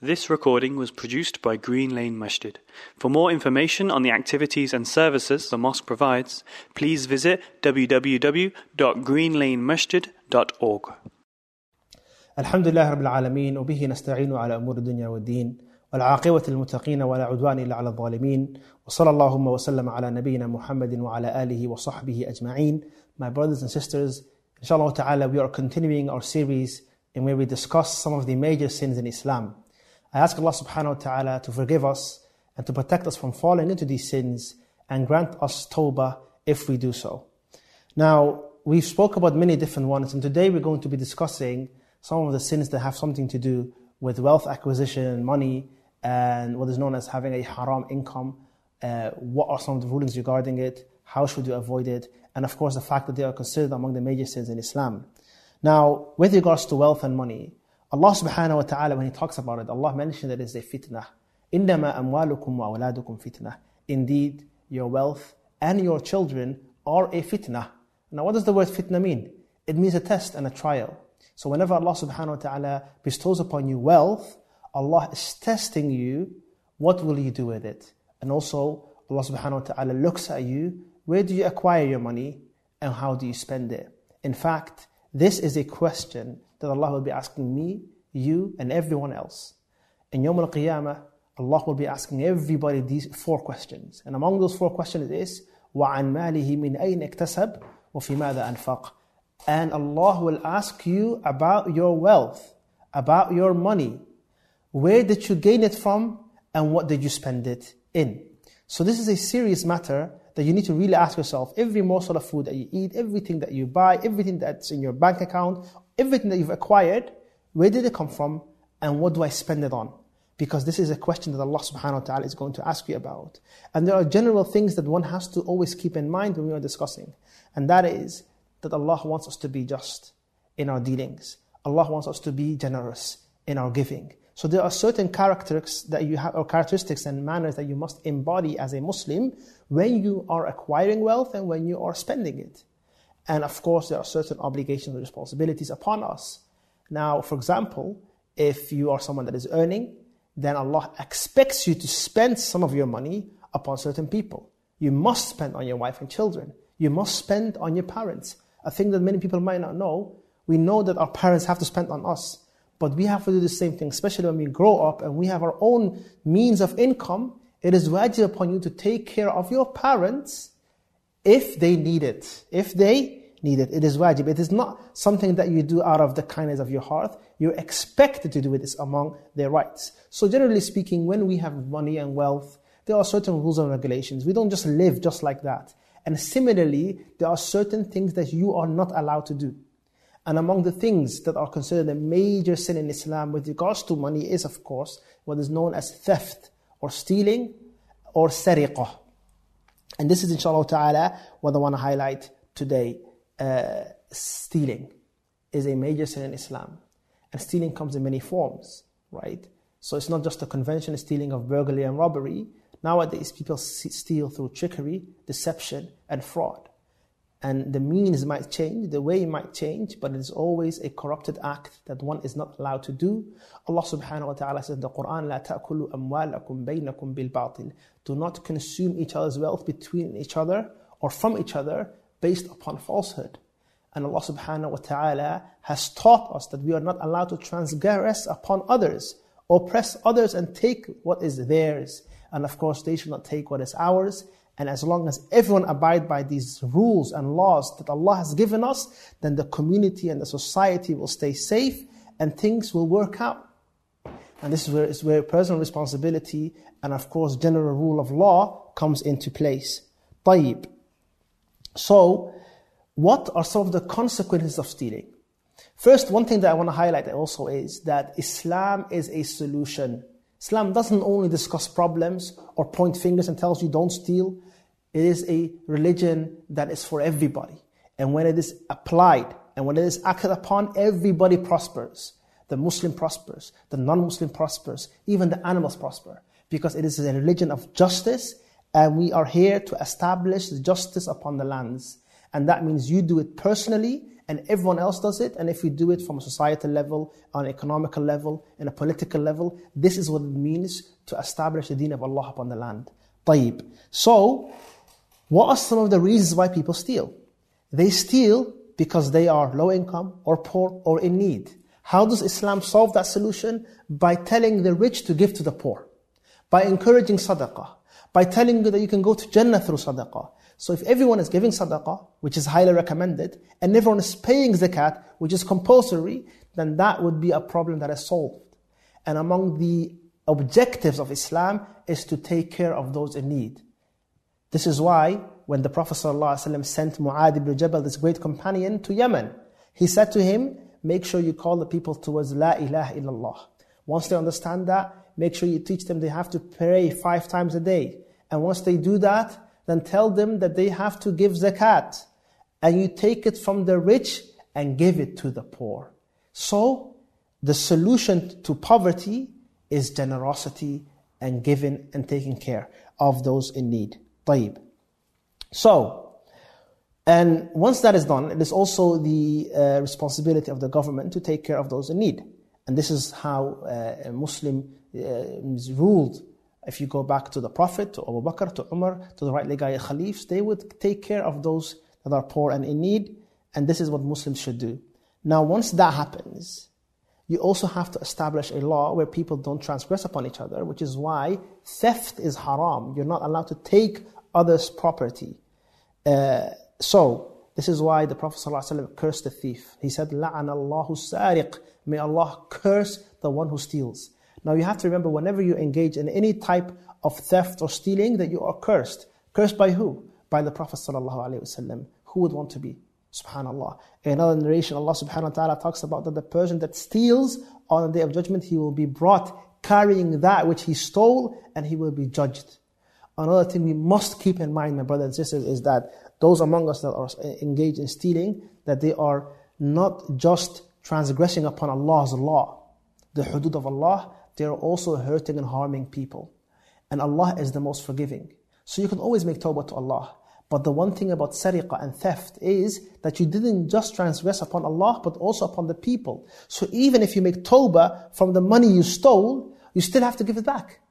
This recording was produced by Green Lane Masjid. For more information on the activities and services the mosque provides, please visit www.greenlanemasjid.org. الحمد لله رب العالمين وبه نستعين على أمور الدنيا والدين والعاقبة للمتقين ولا عدوان إلا على الظالمين وصلى اللهم وسلم على نبينا محمد وعلى آله وصحبه أجمعين My brothers and sisters, inshallah ta'ala we are continuing our series in where we discuss some of the major sins in Islam. I ask Allah subhanahu wa ta'ala to forgive us and to protect us from falling into these sins and grant us tawbah if we do so. Now, we've spoke about many different ones and today we're going to be discussing some of the sins that have something to do with wealth acquisition, money, and what is known as having a haram income. Uh, what are some of the rulings regarding it? How should you avoid it? And of course, the fact that they are considered among the major sins in Islam. Now, with regards to wealth and money, Allah subhanahu wa ta'ala, when He talks about it, Allah mentioned that it's a fitnah. إِنَّمَا أَمْوَالُكُمْ وَأَوْلَادُكُمْ fitnah. Indeed, your wealth and your children are a fitnah. Now, what does the word fitnah mean? It means a test and a trial. So whenever Allah subhanahu wa ta'ala bestows upon you wealth, Allah is testing you, what will you do with it? And also, Allah subhanahu wa ta'ala looks at you, where do you acquire your money and how do you spend it? In fact, this is a question that Allah will be asking me, you, and everyone else. In Yawm al-Qiyamah, Allah will be asking everybody these four questions. And among those four questions is, وَعَنْ مَالِهِ مِنْ أَيْنَ اكْتَسَبْ وَفِي مَاذَا أَنْفَقْ And Allah will ask you about your wealth, about your money. Where did you gain it from and what did you spend it in? So this is a serious matter that you need to really ask yourself. Every morsel of food that you eat, everything that you buy, everything that's in your bank account, everything that you've acquired, where did it come from and what do I spend it on? Because this is a question that Allah subhanahu wa ta'ala is going to ask you about. And there are general things that one has to always keep in mind when we are discussing. And that is that Allah wants us to be just in our dealings. Allah wants us to be generous in our giving. So there are certain characteristics that you have, or characteristics and manners that you must embody as a Muslim when you are acquiring wealth and when you are spending it. And of course, there are certain obligations and responsibilities upon us. Now, for example, if you are someone that is earning, then Allah expects you to spend some of your money upon certain people. You must spend on your wife and children. You must spend on your parents. A thing that many people might not know. We know that our parents have to spend on us, but we have to do the same thing, especially when we grow up and we have our own means of income. It is wajib upon you to take care of your parents if they need it. If they need it, it is wajib. It is not something that you do out of the kindness of your heart. You're expected to do it. It's among their rights. So generally speaking, when we have money and wealth, there are certain rules and regulations. We don't just live just like that. And similarly, there are certain things that you are not allowed to do. And among the things that are considered a major sin in Islam with regards to money is, of course, what is known as theft or stealing or sariqah. And this is, inshallah ta'ala, what I want to highlight today. Uh, stealing is a major sin in Islam. And stealing comes in many forms, right? So it's not just a conventional stealing of burglary and robbery. Nowadays, people steal through trickery, deception, and fraud And the means might change, the way might change, but it is always a corrupted act that one is not allowed to do. Allah subhanahu wa ta'ala says in the Quran, لا تأكلوا أموالكم بينكم بالباطل. Do not consume each other's wealth between each other or from each other based upon falsehood. And Allah subhanahu wa ta'ala has taught us that we are not allowed to transgress upon others, oppress others and take what is theirs. And of course, they should not take what is ours. And as long as everyone abide by these rules and laws that Allah has given us, then the community and the society will stay safe and things will work out. And this is where, is where personal responsibility and of course general rule of law comes into place. طيب. So, what are some of the consequences of stealing? First, one thing that I want to highlight also is that Islam is a solution. Islam doesn't only discuss problems or point fingers and tells you don't steal. It is a religion that is for everybody. And when it is applied and when it is acted upon, everybody prospers. The Muslim prospers, the non-Muslim prospers, even the animals prosper. Because it is a religion of justice and we are here to establish justice upon the lands. And that means you do it personally and everyone else does it. And if we do it from a societal level, on an economical level, in a political level, this is what it means to establish the deen of Allah upon the land. طيب. So, what are some of the reasons why people steal? They steal because they are low income or poor or in need. How does Islam solve that solution? By telling the rich to give to the poor. By encouraging sadaqah. By telling you that you can go to Jannah through sadaqah. so if everyone is giving sadaqah, which is highly recommended, and everyone is paying zakat, which is compulsory, then that would be a problem that is solved. And among the objectives of Islam is to take care of those in need. This is why when the Prophet ﷺ sent Mu'adh ibn Jabal, this great companion, to Yemen, he said to him, make sure you call the people towards La ilaha illallah. Once they understand that, make sure you teach them they have to pray five times a day. And once they do that, then tell them that they have to give zakat. And you take it from the rich and give it to the poor. So, the solution to poverty is generosity and giving and taking care of those in need. طيب. So, and once that is done, it is also the uh, responsibility of the government to take care of those in need. And this is how uh, Muslim uh, is ruled if you go back to the Prophet, to Abu Bakr, to Umar, to the rightly guided Khalifs, they would take care of those that are poor and in need. And this is what Muslims should do. Now, once that happens, you also have to establish a law where people don't transgress upon each other, which is why theft is haram. You're not allowed to take others' property. Uh, so, this is why the Prophet ﷺ cursed the thief. He said, لَعَنَ اللَّهُ السَّارِقِ May Allah curse the one who steals. Now you have to remember whenever you engage in any type of theft or stealing that you are cursed. Cursed by who? By the Prophet ﷺ. Who would want to be? Subhanallah. In another narration, Allah subhanahu wa ta'ala talks about that the person that steals on the day of judgment, he will be brought carrying that which he stole and he will be judged. Another thing we must keep in mind, my brothers and sisters, is that those among us that are engaged in stealing, that they are not just transgressing upon Allah's law, the hudud of Allah, they are also hurting and harming people. And Allah is the most forgiving. So you can always make tawbah to Allah. But the one thing about sariqah and theft is that you didn't just transgress upon Allah, but also upon the people. So even if you make tawbah from the money you stole, you still have to give it back.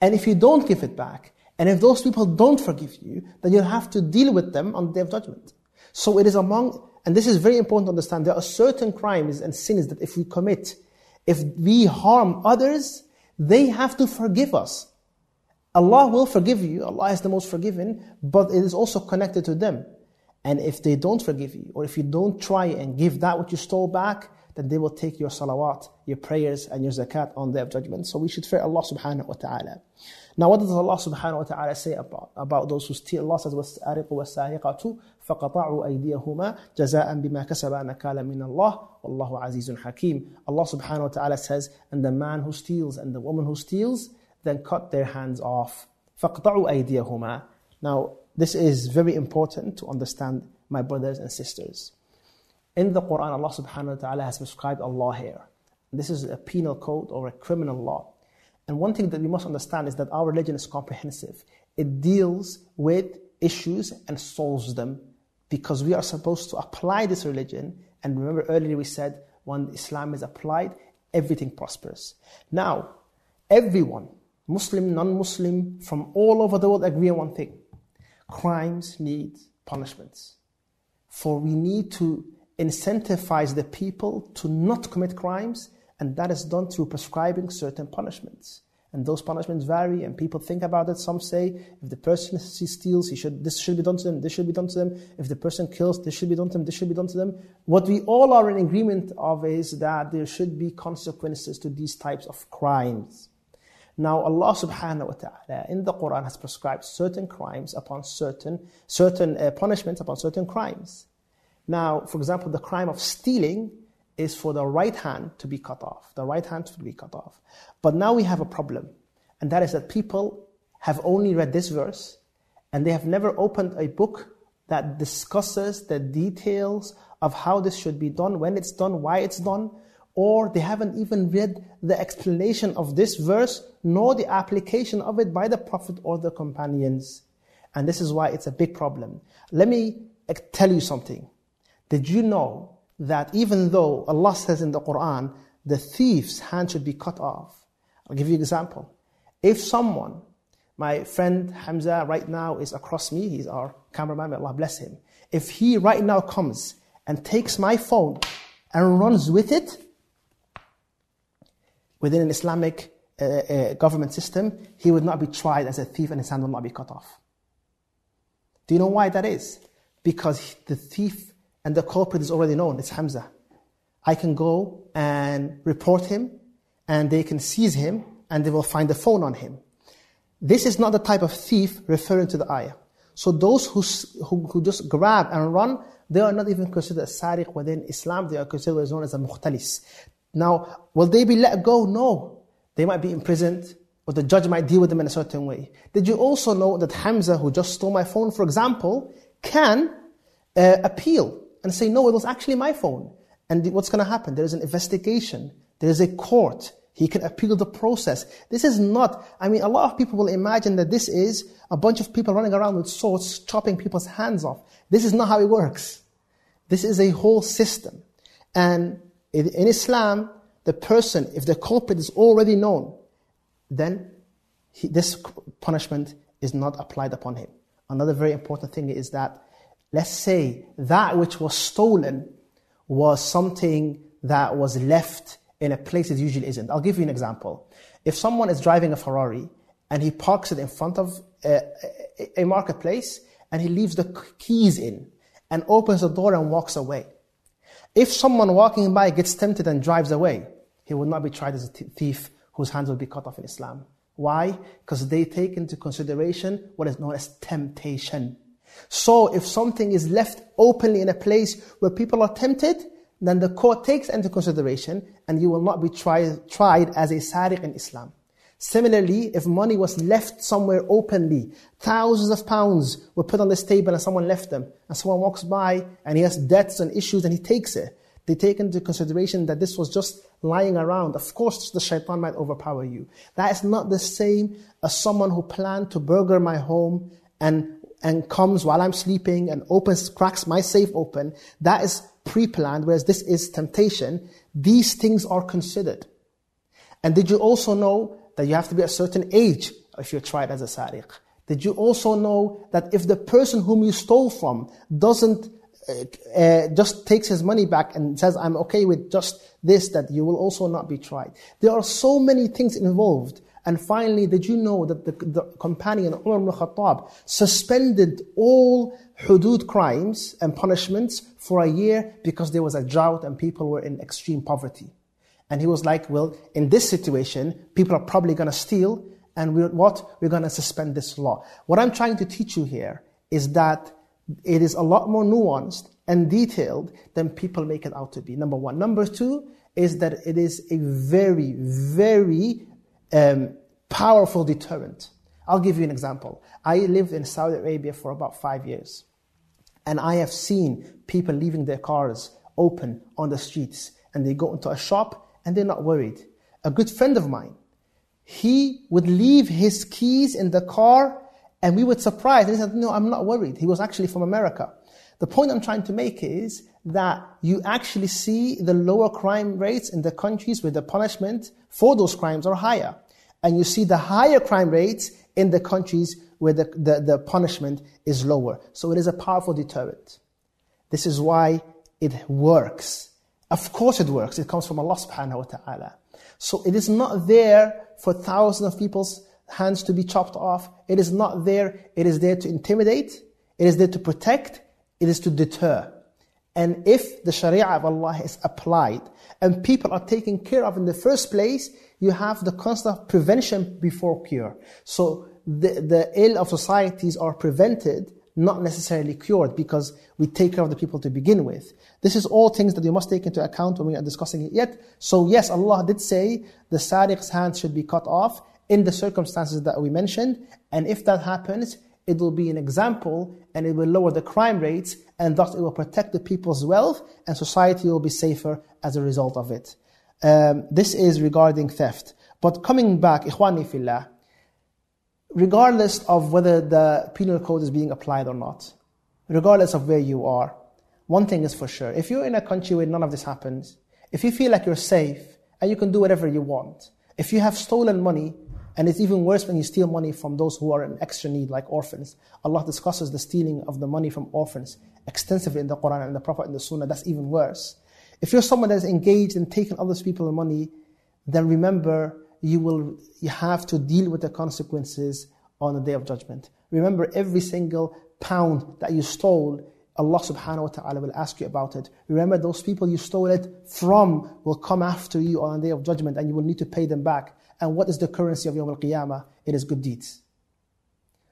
And if you don't give it back, and if those people don't forgive you, then you'll have to deal with them on the day of judgment. So it is among, and this is very important to understand, there are certain crimes and sins that if we commit, if we harm others, they have to forgive us. Allah will forgive you. Allah is the most forgiving, but it is also connected to them. And if they don't forgive you, or if you don't try and give that which you stole back, then they will take your salawat, your prayers, and your zakat on the day of judgment. So we should fear Allah subhanahu wa ta'ala. Now, what does Allah subhanahu wa ta'ala say about, about those who steal? Allah says, وَالسَّارِقُ وَالسَّارِقَةُ فَقَطَعُوا أَيْدِيَهُمَا جَزَاءً بِمَا كَسَبَا نَكَالًا مِنَ اللَّهِ وَاللَّهُ عَزِيزٌ حَكِيمٌ Allah subhanahu wa ta'ala says, and the man who steals and the woman who steals, then cut their hands off. فَقَطَعُوا أَيْدِيَهُمَا Now, this is very important to understand, my brothers and sisters. In the Quran, Allah subhanahu wa ta'ala has prescribed a law here. This is a penal code or a criminal law. And one thing that we must understand is that our religion is comprehensive. It deals with issues and solves them because we are supposed to apply this religion. And remember earlier we said when Islam is applied, everything prospers. Now, everyone, Muslim, non-Muslim, from all over the world agree on one thing. Crimes need punishments. For we need to incentivize the people to not commit crimes and that is done through prescribing certain punishments. And those punishments vary, and people think about it. Some say if the person steals, he should, this should be done to them, this should be done to them. If the person kills, this should be done to them, this should be done to them. What we all are in agreement of is that there should be consequences to these types of crimes. Now, Allah subhanahu wa ta'ala in the Quran has prescribed certain crimes upon certain, certain uh, punishments upon certain crimes. Now, for example, the crime of stealing is for the right hand to be cut off, the right hand to be cut off. But now we have a problem, and that is that people have only read this verse, and they have never opened a book that discusses the details of how this should be done, when it's done, why it's done, or they haven't even read the explanation of this verse, nor the application of it by the Prophet or the companions. And this is why it's a big problem. Let me eh, tell you something. Did you know that even though Allah says in the Quran, the thief's hand should be cut off? I'll give you an example. If someone, my friend Hamza right now is across me, he's our cameraman, may Allah bless him. If he right now comes and takes my phone and runs with it, within an Islamic uh, uh, government system, he would not be tried as a thief and his hand will not be cut off. Do you know why that is? Because the thief and the culprit is already known. It's Hamza. I can go and report him, and they can seize him, and they will find the phone on him. This is not the type of thief referring to the ayah. So those who, who, who just grab and run, they are not even considered a sariq within Islam. They are considered as known as a mukhtalis. Now, will they be let go? No. They might be imprisoned, or the judge might deal with them in a certain way. Did you also know that Hamza, who just stole my phone, for example, can uh, appeal and say, no, it was actually my phone. And what's going to happen? There is an investigation. There is a court. He can appeal the process. This is not, I mean, a lot of people will imagine that this is a bunch of people running around with swords, chopping people's hands off. This is not how it works. This is a whole system. And in Islam, the person, if the culprit is already known, then he, this punishment is not applied upon him. Another very important thing is that, let's say, that which was stolen was something that was left in a place it usually isn't. I'll give you an example. If someone is driving a Ferrari and he parks it in front of a, a, marketplace and he leaves the keys in and opens the door and walks away. If someone walking by gets tempted and drives away, he will not be tried as a thief whose hands will be cut off in Islam. Why? Because they take into consideration what is known as temptation. So if something is left openly in a place where people are tempted, then the court takes into consideration and you will not be tried, tried as a sariq in Islam. Similarly, if money was left somewhere openly, thousands of pounds were put on this table and someone left them, and someone walks by and he has debts and issues and he takes it, they take into consideration that this was just lying around. Of course, the shaitan might overpower you. That is not the same as someone who planned to burgle my home and and comes while I'm sleeping and opens, cracks my safe open. That is pre-planned, whereas this is temptation. These things are considered. And did you also know that you have to be a certain age if you're tried as a sariq. Did you also know that if the person whom you stole from doesn't uh, uh, just takes his money back and says, I'm okay with just this, that you will also not be tried. There are so many things involved. And finally, did you know that the, the companion Umar ibn Khattab suspended all hudud crimes and punishments for a year because there was a drought and people were in extreme poverty? And he was like, well, in this situation, people are probably going to steal, and we're what? We're going to suspend this law. What I'm trying to teach you here is that it is a lot more nuanced and detailed than people make it out to be. Number one. Number two is that it is a very, very um, powerful deterrent. I'll give you an example. I lived in Saudi Arabia for about five years, and I have seen people leaving their cars open on the streets, and they go into a shop and they're not worried. A good friend of mine, he would leave his keys in the car and we would surprise. And he said, no, I'm not worried. He was actually from America. The point I'm trying to make is that you actually see the lower crime rates in the countries where the punishment for those crimes are higher. And you see the higher crime rates in the countries where the, the, the punishment is lower. So it is a powerful deterrent. This is why it works. Of course it works. It comes from Allah subhanahu wa ta'ala. So it is not there for thousands of people's hands to be chopped off. It is not there. It is there to intimidate. It is there to protect. It is to deter. And if the Sharia of Allah is applied and people are taken care of in the first place, you have the concept of prevention before cure. So the, the ill of societies are prevented not necessarily cured because we take care of the people to begin with. This is all things that you must take into account when we are discussing it yet. So yes, Allah did say the sariq's hands should be cut off in the circumstances that we mentioned. And if that happens, it will be an example and it will lower the crime rates and thus it will protect the people's wealth and society will be safer as a result of it. Um, this is regarding theft. But coming back, ikhwani regardless of whether the penal code is being applied or not, regardless of where you are, one thing is for sure. If you're in a country where none of this happens, if you feel like you're safe and you can do whatever you want, if you have stolen money, and it's even worse when you steal money from those who are in extra need, like orphans. Allah discusses the stealing of the money from orphans extensively in the Quran and the Prophet in the Sunnah. That's even worse. If you're someone that's engaged in taking other people's money, then remember you will you have to deal with the consequences on the day of judgment. Remember every single pound that you stole, Allah subhanahu wa ta'ala will ask you about it. Remember those people you stole it from will come after you on the day of judgment and you will need to pay them back. And what is the currency of Yawm al-Qiyamah? It is good deeds.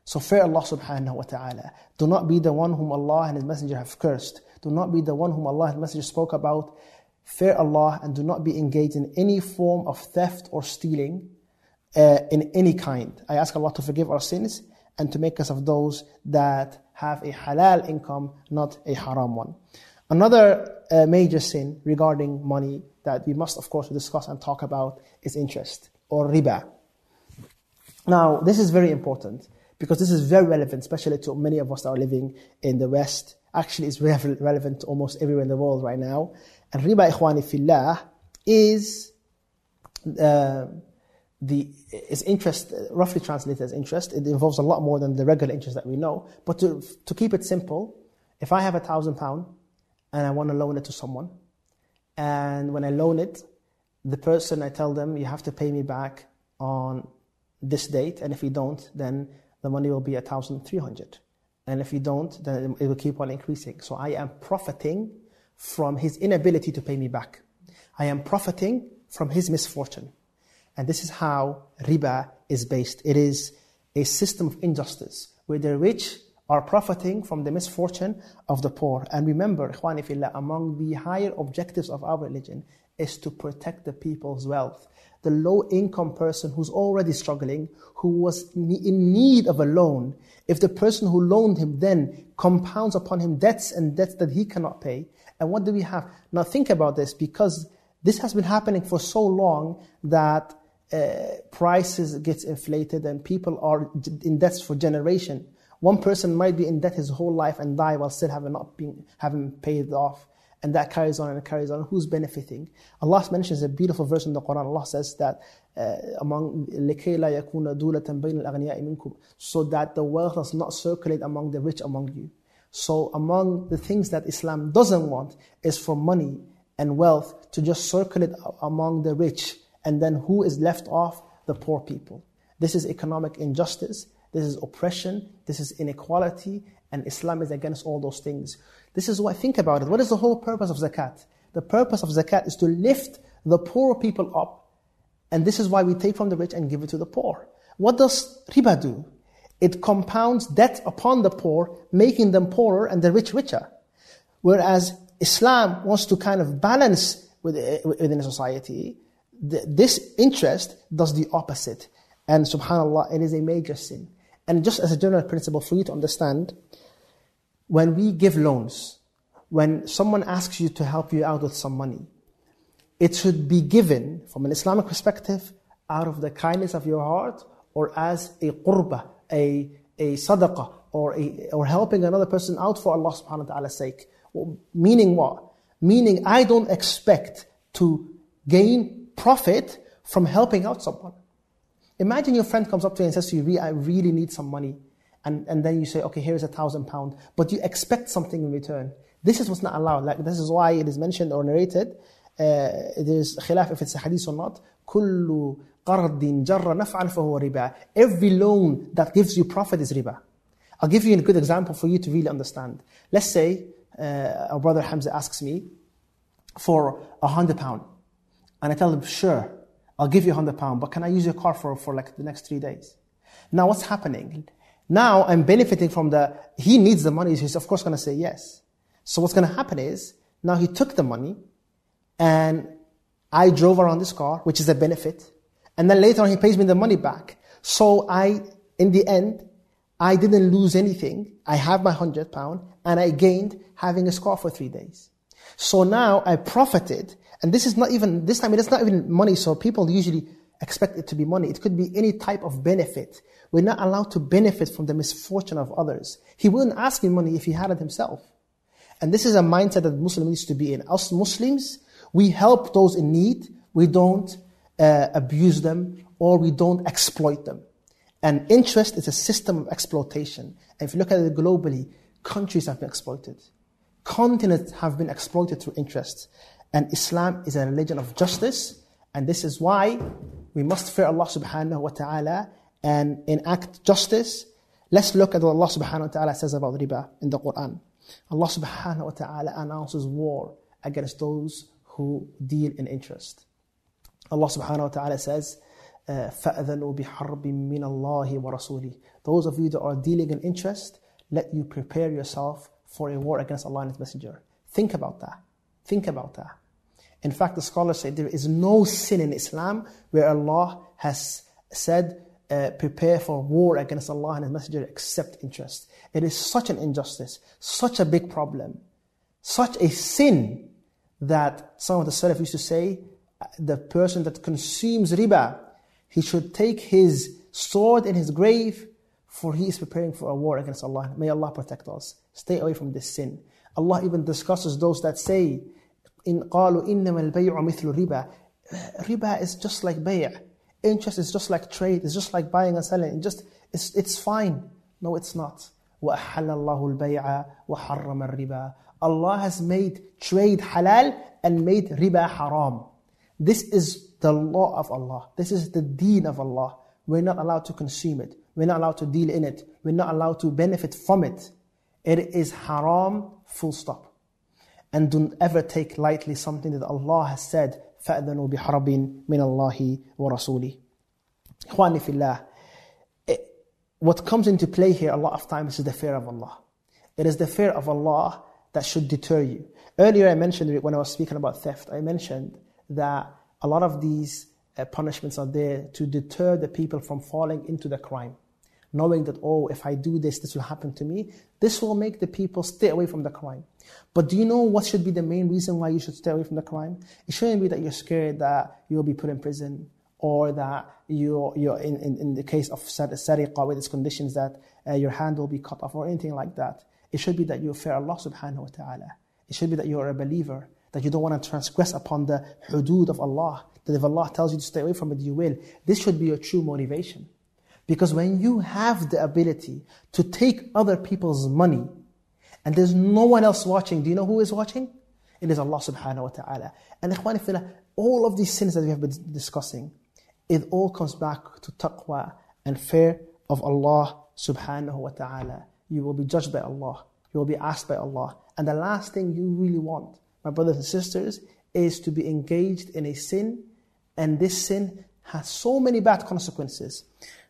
So fear Allah subhanahu wa ta'ala. Do not be the one whom Allah and His Messenger have cursed. Do not be the one whom Allah and His Messenger spoke about. Fear Allah and do not be engaged in any form of theft or stealing uh, in any kind. I ask Allah to forgive our sins and to make us of those that have a halal income, not a haram one. Another uh, major sin regarding money that we must, of course, discuss and talk about is interest or riba. Now, this is very important because this is very relevant, especially to many of us that are living in the West. Actually, it's relevant to almost everywhere in the world right now. And riba, ikhwani fillah, is uh, the is interest, roughly translated as interest. It involves a lot more than the regular interest that we know. But to, to keep it simple, if I have a thousand pound and I want to loan it to someone, and when I loan it, the person, I tell them, you have to pay me back on this date, and if you don't, then the money will be 1,300. And if you don't, then it will keep on increasing. So I am profiting from his inability to pay me back. I am profiting from his misfortune. And this is how riba is based. It is a system of injustice where the rich are profiting from the misfortune of the poor. And remember, fillah, among the higher objectives of our religion is to protect the people's wealth. The low income person who's already struggling, who was in need of a loan, if the person who loaned him then compounds upon him debts and debts that he cannot pay, and what do we have? Now think about this because this has been happening for so long that uh, prices gets inflated and people are in debt for generation. One person might be in debt his whole life and die while still having not been having paid off. And that carries on and carries on. Who's benefiting? Allah mentions a beautiful verse in the Quran. Allah says that uh, among so that the wealth does not circulate among the rich among you. So among the things that Islam doesn't want is for money and wealth to just circulate among the rich and then who is left off? The poor people. This is economic injustice, this is oppression, this is inequality, and Islam is against all those things. This is I think about it. What is the whole purpose of zakat? The purpose of zakat is to lift the poor people up, and this is why we take from the rich and give it to the poor. What does riba do? It compounds debt upon the poor, making them poorer and the rich richer. Whereas Islam wants to kind of balance uh, within a society this interest does the opposite. And subhanAllah, it is a major sin. And just as a general principle for you to understand, when we give loans, when someone asks you to help you out with some money, it should be given from an Islamic perspective out of the kindness of your heart or as a qurbah, a, a sadaqah, or, a, or helping another person out for Allah subhanahu wa ta'ala's sake. Meaning what? Meaning I don't expect to gain profit from helping out someone. Imagine your friend comes up to you and says to you, I really need some money. And, and then you say, okay, here's a thousand pound. But you expect something in return. This is what's not allowed. Like, this is why it is mentioned or narrated. Uh, there's khilaf if it's a hadith or not. كل قرض جر نفعا فهو ربا. Every loan that gives you profit is riba. I'll give you a good example for you to really understand. Let's say uh, our brother Hamza asks me for a hundred pound. And I tell them, sure, I'll give you a hundred pound, but can I use your car for, for like the next three days? Now what's happening? Now I'm benefiting from the, he needs the money, he's of course going to say yes. So what's going to happen is, now he took the money, and I drove around this car, which is a benefit, and then later on he pays me the money back. So I, in the end, I didn't lose anything. I have my hundred pound, and I gained having a car for three days. So now I profited and this is not even, this time it's not even money, so people usually expect it to be money. It could be any type of benefit. We're not allowed to benefit from the misfortune of others. He wouldn't ask me money if he had it himself. And this is a mindset that Muslim needs to be in. Us Muslims, we help those in need. We don't uh, abuse them or we don't exploit them. And interest is a system of exploitation. And if you look at it globally, countries have been exploited. Continents have been exploited through interest. And Islam is a religion of justice. And this is why we must fear Allah subhanahu wa ta'ala and enact justice. Let's look at what Allah subhanahu wa ta'ala says about riba in the Quran. Allah subhanahu wa ta'ala announces war against those who deal in interest. Allah subhanahu wa ta'ala says, فَأَذَنُوا بِحَرْبٍ مِّنَ اللَّهِ وَرَسُولِهِ Those of you that are dealing in interest, let you prepare yourself for a war against Allah and His Messenger. Think about that. Think about that. In fact, the scholars say there is no sin in Islam where Allah has said, uh, prepare for war against Allah and His Messenger except interest. It is such an injustice, such a big problem, such a sin that some of the Salaf used to say, the person that consumes riba, he should take his sword in his grave, for he is preparing for a war against Allah. May Allah protect us. Stay away from this sin. Allah even discusses those that say, in قالوا إنما البيع مثل riba. Riba is just like bay'. Interest is just like trade. It's just like buying and selling. It just it's it's fine. No, it's not. وأحل الله البيع وحرم الربا. Allah has made trade halal and made riba haram. This is the law of Allah. This is the deen of Allah. We're not allowed to consume it. We're not allowed to deal in it. We're not allowed to benefit from it. It is haram, full stop. And don't ever take lightly something that Allah has said, فَأْذَنُوا بِحَرَبٍ مِّنَ اللَّهِ وَرَسُولِهِ إخواني في الله, what comes into play here a lot of times is the fear of Allah. It is the fear of Allah that should deter you. Earlier I mentioned, when I was speaking about theft, I mentioned that a lot of these uh, punishments are there to deter the people from falling into the crime. Knowing that, oh, if I do this, this will happen to me. This will make the people stay away from the crime. But do you know what should be the main reason why you should stay away from the crime? It shouldn't be that you're scared that you'll be put in prison or that you're, you're in, in, in the case of sariqa with its conditions that uh, your hand will be cut off or anything like that. It should be that you fear Allah subhanahu wa ta'ala. It should be that you're a believer, that you don't want to transgress upon the hudud of Allah, that if Allah tells you to stay away from it, you will. This should be your true motivation. Because when you have the ability to take other people's money and there's no one else watching, do you know who is watching? It is Allah subhanahu wa ta'ala. And ikhwan all of these sins that we have been discussing, it all comes back to taqwa and fear of Allah subhanahu wa ta'ala. You will be judged by Allah. You will be asked by Allah. And the last thing you really want, my brothers and sisters, is to be engaged in a sin, and this sin has so many bad consequences.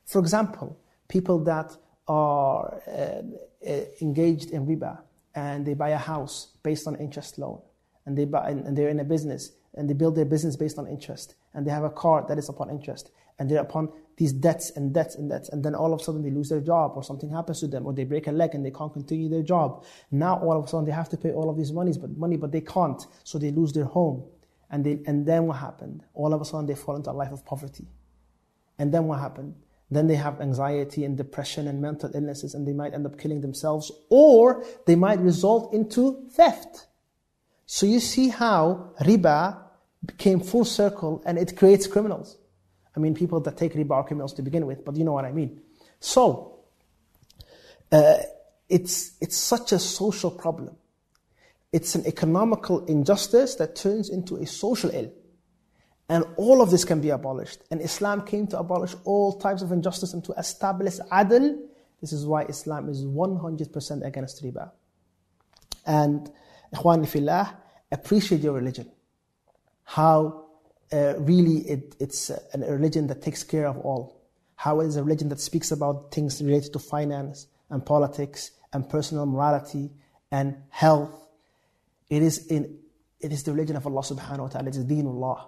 For example, people that are uh, uh, engaged in riba and they buy a house based on interest loan, and they buy and they're in a business and they build their business based on interest, and they have a car that is upon interest, and they're upon these debts and debts and debts, and then all of a sudden they lose their job or something happens to them or they break a leg and they can't continue their job. Now all of a sudden they have to pay all of these monies, but money, but they can't, so they lose their home. And, they, and then what happened? All of a sudden they fall into a life of poverty. And then what happened? Then they have anxiety and depression and mental illnesses and they might end up killing themselves or they might result into theft. So you see how riba came full circle and it creates criminals. I mean, people that take riba are criminals to begin with, but you know what I mean. So, uh, it's, it's such a social problem. It's an economical injustice that turns into a social ill. And all of this can be abolished. And Islam came to abolish all types of injustice and to establish adl. This is why Islam is 100% against riba. And, ikhwan fillah, appreciate your religion. How uh, really it, it's a religion that takes care of all. How it is a religion that speaks about things related to finance and politics and personal morality and health. It is in it is the religion of Allah subhanahu wa ta'ala, it is deenullah.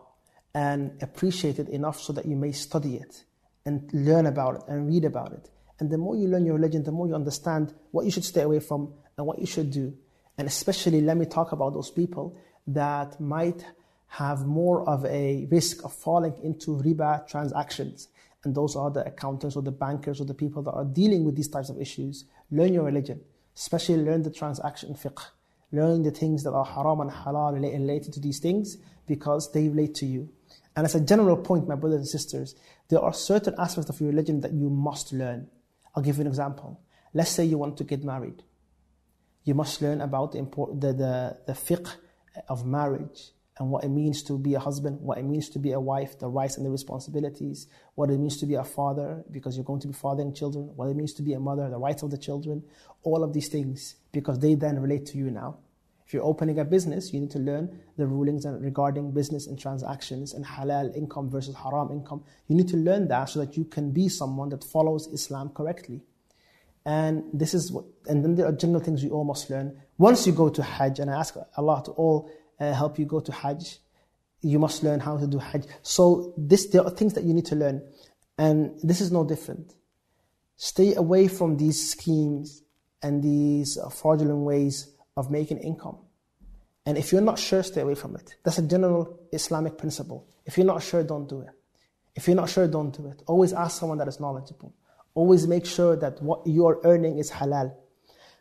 And appreciate it enough so that you may study it and learn about it and read about it. And the more you learn your religion, the more you understand what you should stay away from and what you should do. And especially, let me talk about those people that might have more of a risk of falling into riba transactions. And those are the accountants or the bankers or the people that are dealing with these types of issues. Learn your religion, especially learn the transaction fiqh. Learn the things that are haram and halal related to these things because they relate to you. And as a general point, my brothers and sisters, there are certain aspects of your religion that you must learn. I'll give you an example. Let's say you want to get married. You must learn about the, the, the, the fiqh of marriage and what it means to be a husband, what it means to be a wife, the rights and the responsibilities, what it means to be a father, because you're going to be fathering children, what it means to be a mother, the rights of the children, all of these things, because they then relate to you now. If you're opening a business, you need to learn the rulings regarding business and transactions and halal income versus haram income. You need to learn that so that you can be someone that follows Islam correctly. And this is what, and then there are general things you all must learn. Once you go to Hajj, and I ask Allah to all uh, help you go to Hajj. You must learn how to do Hajj. So this, there are things that you need to learn. And this is no different. Stay away from these schemes and these fraudulent ways of making income. And if you're not sure, stay away from it. That's a general Islamic principle. If you're not sure, don't do it. If you're not sure, don't do it. Always ask someone that is knowledgeable. Always make sure that what you are earning is halal.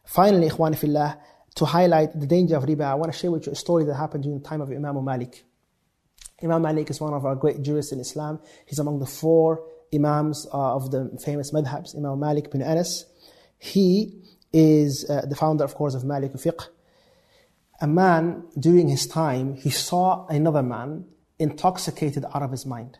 Finally, ikhwan fillah, to highlight the danger of riba, I want to share with you a story that happened during the time of Imam Malik. Imam Malik is one of our great jurists in Islam. He's among the four Imams uh, of the famous madhabs, Imam Malik bin Anas. He is uh, the founder, of course, of Malik fiqh. A man, during his time, he saw another man intoxicated out of his mind.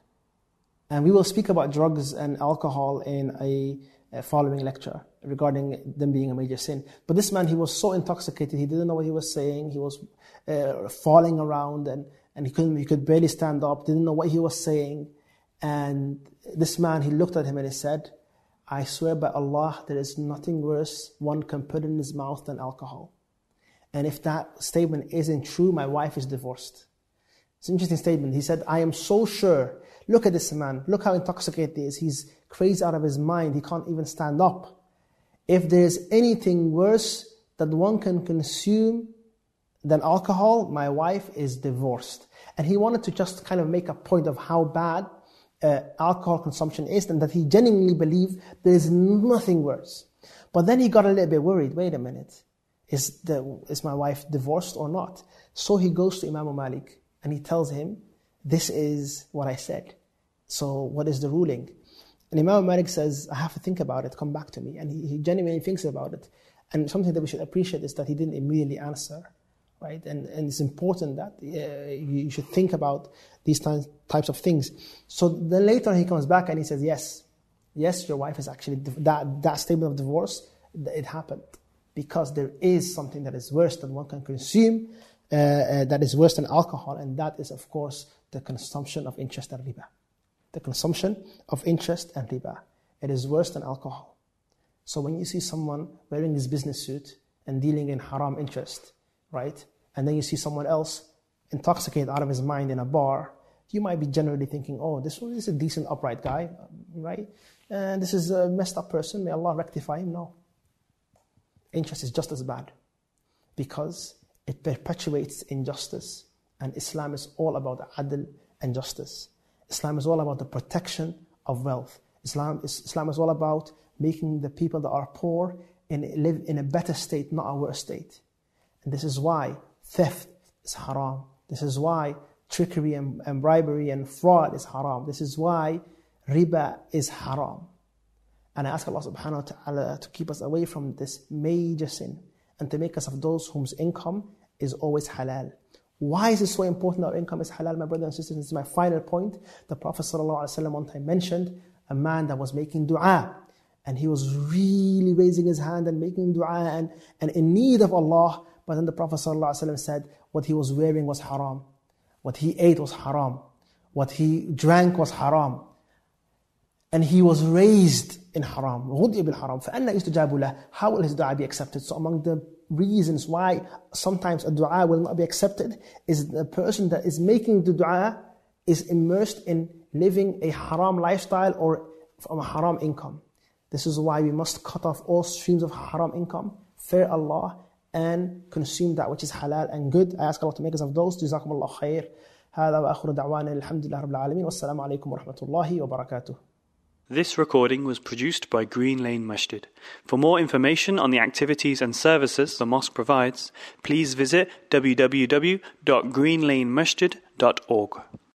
And we will speak about drugs and alcohol in a following lecture regarding them being a major sin. But this man, he was so intoxicated, he didn't know what he was saying. He was uh, falling around and, and he couldn't, he could barely stand up, didn't know what he was saying. And this man, he looked at him and he said, I swear by Allah, there is nothing worse one can put in his mouth than alcohol. And if that statement isn't true, my wife is divorced. It's an interesting statement. He said, I am so sure. Look at this man. Look how intoxicated he is. He's crazy out of his mind. He can't even stand up. If there's anything worse that one can consume than alcohol, my wife is divorced. And he wanted to just kind of make a point of how bad uh, alcohol consumption is and that he genuinely believed there is nothing worse. But then he got a little bit worried. Wait a minute. Is, the, is my wife divorced or not? So he goes to Imam Malik and he tells him, this is what I said. So what is the ruling? And Imam Malik says, I have to think about it, come back to me. And he, he genuinely thinks about it. And something that we should appreciate is that he didn't immediately answer, right? And, and it's important that uh, you should think about these types of things. So then later he comes back and he says, yes, yes, your wife is actually, that, that statement of divorce, it happened. Because there is something that is worse than one can consume, uh, uh, that is worse than alcohol, and that is, of course, the consumption of interest and riba the consumption of interest and riba. It is worse than alcohol. So when you see someone wearing his business suit and dealing in haram interest, right? And then you see someone else intoxicated out of his mind in a bar, you might be generally thinking, oh, this is a decent, upright guy, right? And this is a messed up person. May Allah rectify him. No. Interest is just as bad because it perpetuates injustice. And Islam is all about adl and justice. Islam is all about the protection of wealth. Islam is, Islam is all about making the people that are poor in, live in a better state, not a worse state. And this is why theft is haram. This is why trickery and, and bribery and fraud is haram. This is why riba is haram. And I ask Allah subhanahu wa ta'ala to keep us away from this major sin and to make us of those whose income is always halal. Why is it so important our income is halal, my brothers and sisters? This is my final point. The Prophet ﷺ one time mentioned a man that was making dua. And he was really raising his hand and making dua and, and in need of Allah. But then the Prophet ﷺ said what he was wearing was haram. What he ate was haram. What he drank was haram. And he was raised in haram. غُدْيَ بِالْحَرَامِ فَأَنَّ يُسْتَجَابُ لَهُ How will his dua be accepted? So among the reasons why sometimes a dua will not be accepted is the person that is making the dua is immersed in living a haram lifestyle or from a haram income. This is why we must cut off all streams of haram income, fear Allah, and consume that which is halal and good. I ask Allah to make us of those. Jazakumullah khair. هذا وآخر دعوانا الحمد لله رب العالمين والسلام عليكم ورحمة الله وبركاته This recording was produced by Green Lane Masjid. For more information on the activities and services the mosque provides, please visit www.greenlanemasjid.org.